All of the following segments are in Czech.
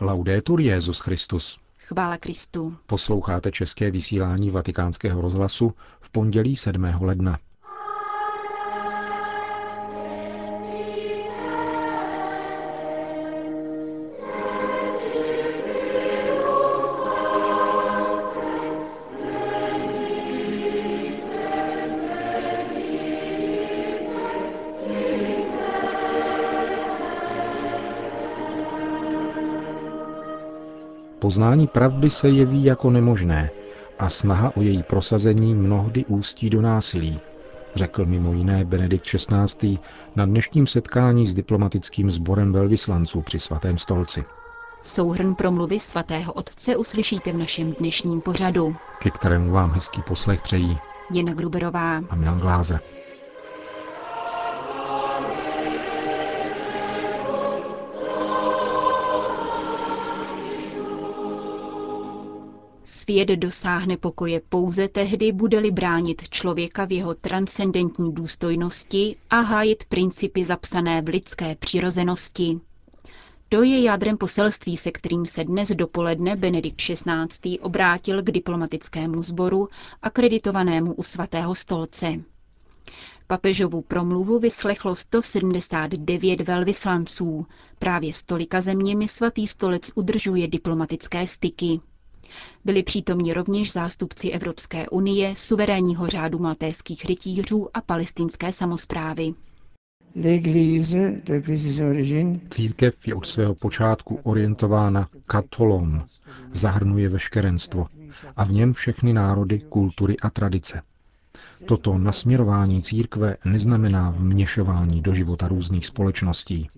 Laudetur Jezus Christus. Chvála Kristu. Posloucháte české vysílání Vatikánského rozhlasu v pondělí 7. ledna. Poznání pravdy se jeví jako nemožné a snaha o její prosazení mnohdy ústí do násilí, řekl mimo jiné Benedikt XVI. na dnešním setkání s diplomatickým sborem velvyslanců při svatém stolci. Souhrn promluvy svatého otce uslyšíte v našem dnešním pořadu. Ke kterému vám hezký poslech přejí Jena Gruberová a Milan Glázer. Svět dosáhne pokoje pouze tehdy, bude-li bránit člověka v jeho transcendentní důstojnosti a hájit principy zapsané v lidské přirozenosti. To je jádrem poselství, se kterým se dnes dopoledne Benedikt XVI. obrátil k diplomatickému sboru akreditovanému u svatého stolce. Papežovu promluvu vyslechlo 179 velvyslanců. Právě s tolika zeměmi svatý stolec udržuje diplomatické styky. Byli přítomni rovněž zástupci Evropské unie, suverénního řádu maltéských rytířů a palestinské samozprávy. Církev je od svého počátku orientována katolom, zahrnuje veškerenstvo a v něm všechny národy, kultury a tradice. Toto nasměrování církve neznamená vměšování do života různých společností.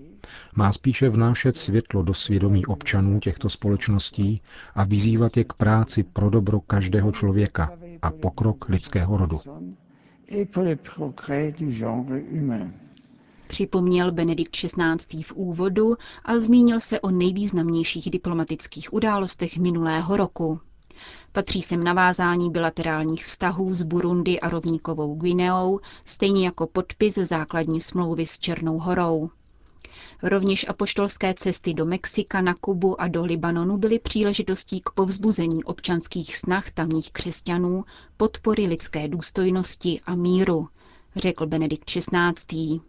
Má spíše vnášet světlo do svědomí občanů těchto společností a vyzývat je k práci pro dobro každého člověka a pokrok lidského rodu. Připomněl Benedikt XVI. v úvodu a zmínil se o nejvýznamnějších diplomatických událostech minulého roku. Patří sem navázání bilaterálních vztahů s Burundi a rovníkovou Guineou, stejně jako podpis základní smlouvy s Černou horou. Rovněž apoštolské cesty do Mexika, na Kubu a do Libanonu byly příležitostí k povzbuzení občanských snah tamních křesťanů, podpory lidské důstojnosti a míru, řekl Benedikt XVI.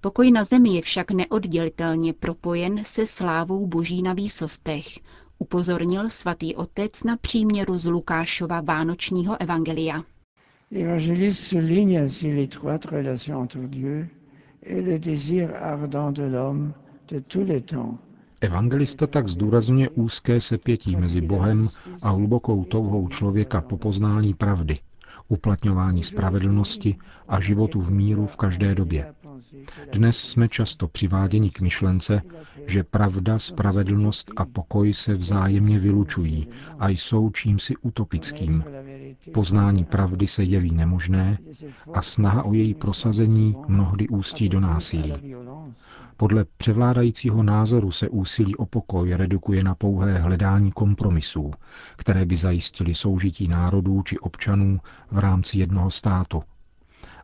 Pokoj na zemi je však neoddělitelně propojen se slávou boží na výsostech, upozornil svatý otec na příměru z Lukášova vánočního evangelia. L'évangéliste souligne ainsi l'étroite relation entre Dieu Evangelista tak zdůrazňuje úzké sepětí mezi Bohem a hlubokou touhou člověka po poznání pravdy, uplatňování spravedlnosti a životu v míru v každé době. Dnes jsme často přiváděni k myšlence, že pravda, spravedlnost a pokoj se vzájemně vylučují a jsou čímsi utopickým. Poznání pravdy se jeví nemožné a snaha o její prosazení mnohdy ústí do násilí. Podle převládajícího názoru se úsilí o pokoj redukuje na pouhé hledání kompromisů, které by zajistili soužití národů či občanů v rámci jednoho státu,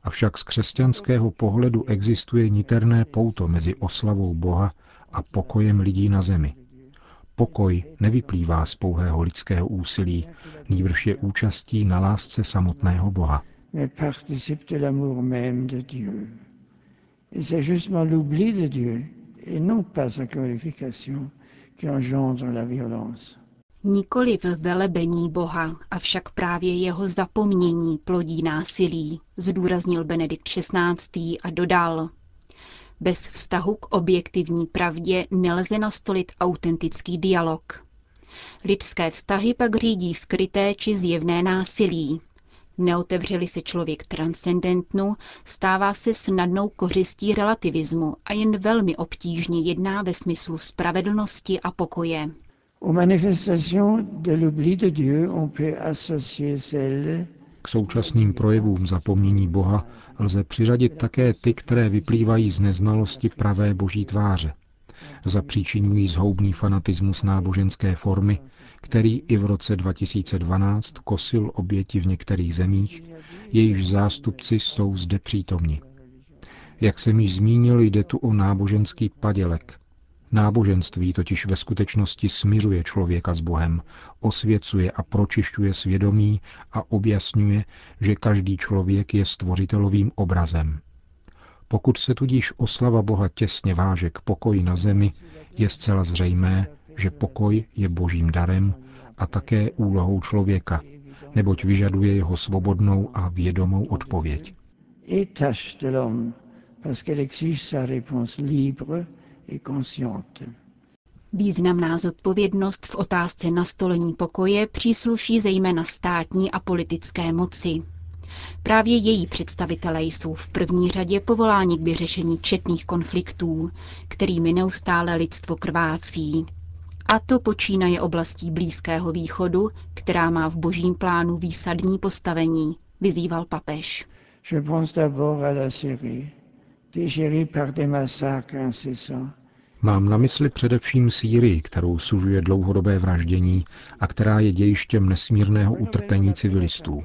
Avšak z křesťanského pohledu existuje niterné pouto mezi oslavou Boha a pokojem lidí na zemi. Pokoj nevyplývá z pouhého lidského úsilí, nýbrž je účastí na lásce samotného Boha. Dieu et non pas sa glorification qui engendre la violence. Nikoli v velebení Boha, avšak právě jeho zapomnění plodí násilí, zdůraznil Benedikt XVI. a dodal. Bez vztahu k objektivní pravdě nelze nastolit autentický dialog. Lidské vztahy pak řídí skryté či zjevné násilí. Neotevřeli se člověk transcendentnu, stává se snadnou kořistí relativismu a jen velmi obtížně jedná ve smyslu spravedlnosti a pokoje. K současným projevům zapomnění Boha lze přiřadit také ty, které vyplývají z neznalosti pravé boží tváře. Zapříčinují zhoubný fanatismus náboženské formy, který i v roce 2012 kosil oběti v některých zemích, jejichž zástupci jsou zde přítomni. Jak jsem již zmínil, jde tu o náboženský padělek, Náboženství totiž ve skutečnosti smiřuje člověka s Bohem, osvěcuje a pročišťuje svědomí a objasňuje, že každý člověk je stvořitelovým obrazem. Pokud se tudíž oslava Boha těsně váže k pokoji na zemi, je zcela zřejmé, že pokoj je božím darem a také úlohou člověka, neboť vyžaduje jeho svobodnou a vědomou odpověď. Významná zodpovědnost v otázce nastolení pokoje přísluší zejména státní a politické moci. Právě její představitelé jsou v první řadě povoláni k vyřešení četných konfliktů, kterými neustále lidstvo krvácí. A to počínaje oblastí Blízkého východu, která má v božím plánu výsadní postavení, vyzýval papež. Je pense d'abord à la Syrie, Mám na mysli především Sýrii, kterou sužuje dlouhodobé vraždění a která je dějištěm nesmírného utrpení civilistů.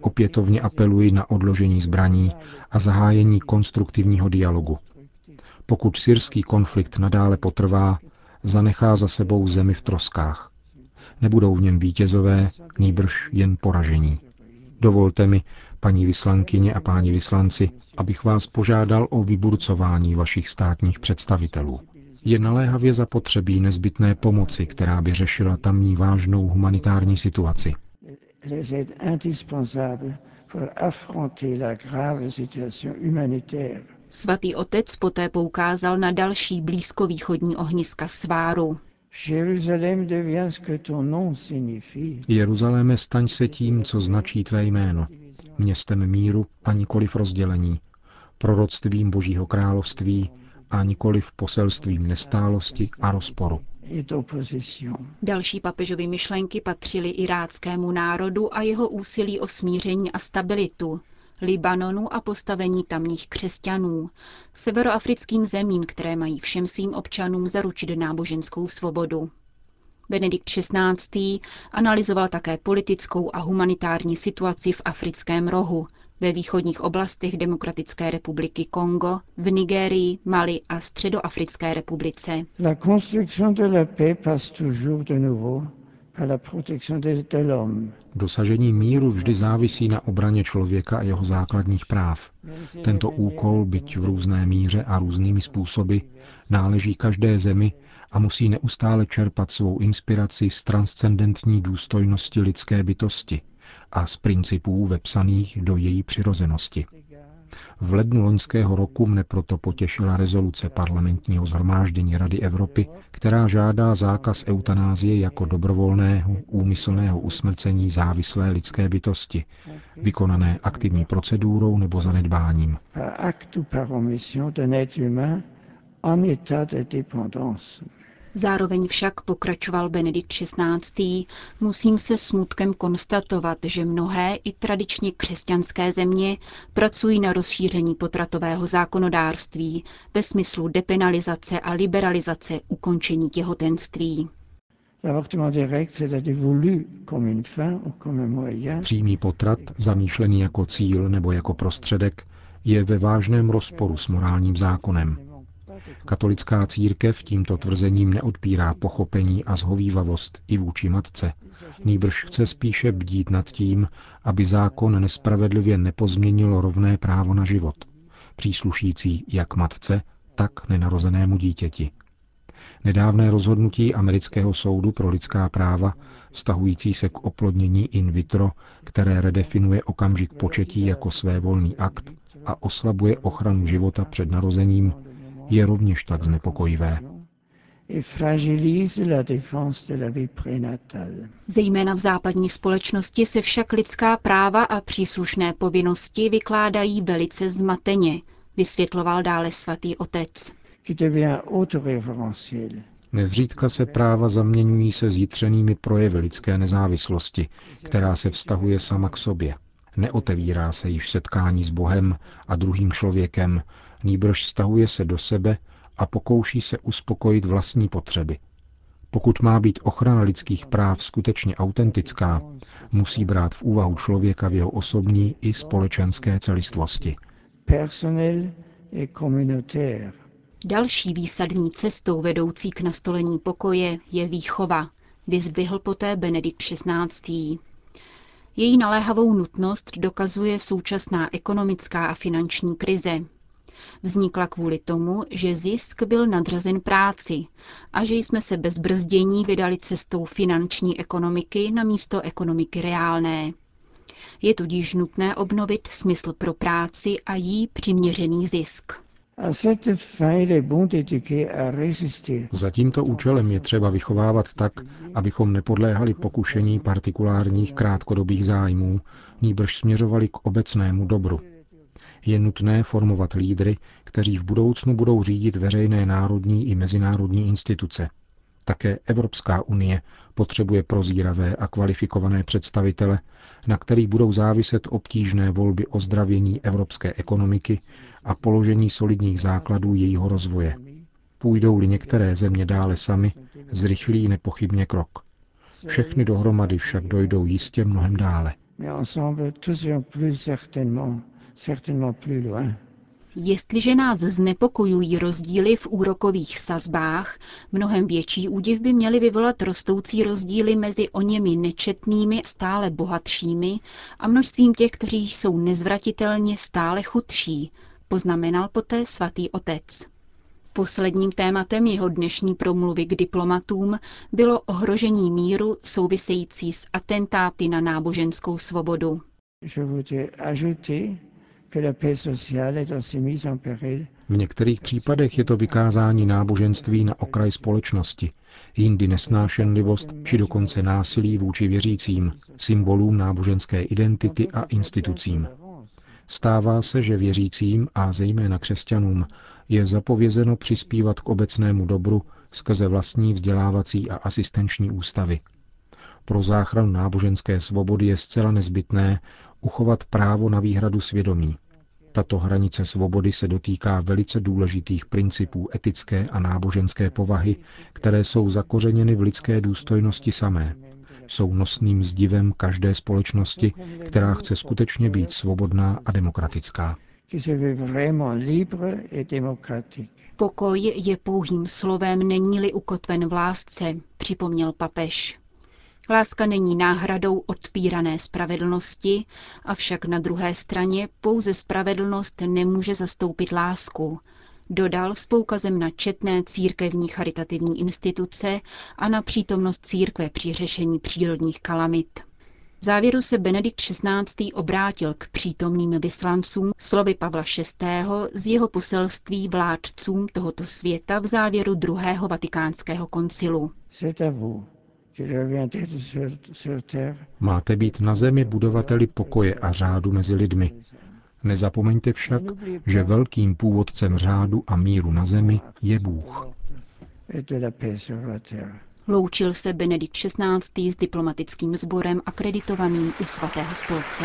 Opětovně apeluji na odložení zbraní a zahájení konstruktivního dialogu. Pokud syrský konflikt nadále potrvá, zanechá za sebou zemi v troskách. Nebudou v něm vítězové, nýbrž jen poražení. Dovolte mi, paní vyslankyně a páni vyslanci, abych vás požádal o vyburcování vašich státních představitelů. Je naléhavě zapotřebí nezbytné pomoci, která by řešila tamní vážnou humanitární situaci. Svatý otec poté poukázal na další blízkovýchodní ohniska sváru. Jeruzaléme, staň se tím, co značí tvé jméno, městem míru a nikoliv rozdělení, proroctvím Božího království a nikoli v poselstvím nestálosti a rozporu. Další papežovy myšlenky patřily iráckému národu a jeho úsilí o smíření a stabilitu, Libanonu a postavení tamních křesťanů, severoafrickým zemím, které mají všem svým občanům zaručit náboženskou svobodu. Benedikt XVI. analyzoval také politickou a humanitární situaci v africkém rohu, ve východních oblastech Demokratické republiky Kongo, v Nigérii, Mali a Středoafrické republice. La construction de la paix passe toujours de nouveau Dosažení míru vždy závisí na obraně člověka a jeho základních práv. Tento úkol, byť v různé míře a různými způsoby, náleží každé zemi a musí neustále čerpat svou inspiraci z transcendentní důstojnosti lidské bytosti, a z principů vepsaných do její přirozenosti. V lednu loňského roku mne proto potěšila rezoluce parlamentního zhromáždění Rady Evropy, která žádá zákaz eutanázie jako dobrovolného úmyslného usmrcení závislé lidské bytosti, vykonané aktivní procedurou nebo zanedbáním. Zároveň však pokračoval Benedikt XVI. Musím se smutkem konstatovat, že mnohé i tradičně křesťanské země pracují na rozšíření potratového zákonodárství ve smyslu depenalizace a liberalizace ukončení těhotenství. Přímý potrat, zamýšlený jako cíl nebo jako prostředek, je ve vážném rozporu s morálním zákonem, Katolická církev tímto tvrzením neodpírá pochopení a zhovývavost i vůči matce, nýbrž chce spíše bdít nad tím, aby zákon nespravedlivě nepozměnil rovné právo na život, příslušící jak matce, tak nenarozenému dítěti. Nedávné rozhodnutí amerického soudu pro lidská práva, vztahující se k oplodnění in vitro, které redefinuje okamžik početí jako své volný akt a oslabuje ochranu života před narozením, je rovněž tak znepokojivé. Zejména v západní společnosti se však lidská práva a příslušné povinnosti vykládají velice zmateně, vysvětloval dále svatý otec. Nezřídka se práva zaměňují se zjitřenými projevy lidské nezávislosti, která se vztahuje sama k sobě. Neotevírá se již setkání s Bohem a druhým člověkem, nýbrž stahuje se do sebe a pokouší se uspokojit vlastní potřeby. Pokud má být ochrana lidských práv skutečně autentická, musí brát v úvahu člověka v jeho osobní i společenské celistvosti. Další výsadní cestou vedoucí k nastolení pokoje je výchova, vyzdvihl poté Benedikt XVI. Její naléhavou nutnost dokazuje současná ekonomická a finanční krize. Vznikla kvůli tomu, že zisk byl nadřazen práci a že jsme se bez brzdění vydali cestou finanční ekonomiky na místo ekonomiky reálné. Je tudíž nutné obnovit smysl pro práci a jí přiměřený zisk. Za tímto účelem je třeba vychovávat tak, abychom nepodléhali pokušení partikulárních krátkodobých zájmů, nýbrž směřovali k obecnému dobru. Je nutné formovat lídry, kteří v budoucnu budou řídit veřejné národní i mezinárodní instituce. Také Evropská unie potřebuje prozíravé a kvalifikované představitele, na kterých budou záviset obtížné volby o zdravění evropské ekonomiky a položení solidních základů jejího rozvoje. Půjdou-li některé země dále sami, zrychlí nepochybně krok. Všechny dohromady však dojdou jistě mnohem dále. Jestliže nás znepokojují rozdíly v úrokových sazbách, mnohem větší údiv by měly vyvolat rostoucí rozdíly mezi o němi nečetnými, stále bohatšími a množstvím těch, kteří jsou nezvratitelně stále chudší, poznamenal poté svatý otec. Posledním tématem jeho dnešní promluvy k diplomatům bylo ohrožení míru související s atentáty na náboženskou svobodu. V některých případech je to vykázání náboženství na okraj společnosti, jindy nesnášenlivost či dokonce násilí vůči věřícím, symbolům náboženské identity a institucím. Stává se, že věřícím a zejména křesťanům je zapovězeno přispívat k obecnému dobru skrze vlastní vzdělávací a asistenční ústavy. Pro záchranu náboženské svobody je zcela nezbytné uchovat právo na výhradu svědomí. Tato hranice svobody se dotýká velice důležitých principů etické a náboženské povahy, které jsou zakořeněny v lidské důstojnosti samé. Jsou nosným zdivem každé společnosti, která chce skutečně být svobodná a demokratická. Pokoj je pouhým slovem, není-li ukotven v lásce, připomněl papež. Láska není náhradou odpírané spravedlnosti, avšak na druhé straně pouze spravedlnost nemůže zastoupit lásku, dodal s poukazem na četné církevní charitativní instituce a na přítomnost církve při řešení přírodních kalamit. V závěru se Benedikt XVI. obrátil k přítomným vyslancům slovy Pavla VI. z jeho poselství vládcům tohoto světa v závěru druhého vatikánského koncilu. Máte být na zemi budovateli pokoje a řádu mezi lidmi. Nezapomeňte však, že velkým původcem řádu a míru na zemi je Bůh. Loučil se Benedikt XVI. s diplomatickým sborem akreditovaným u svatého stolce.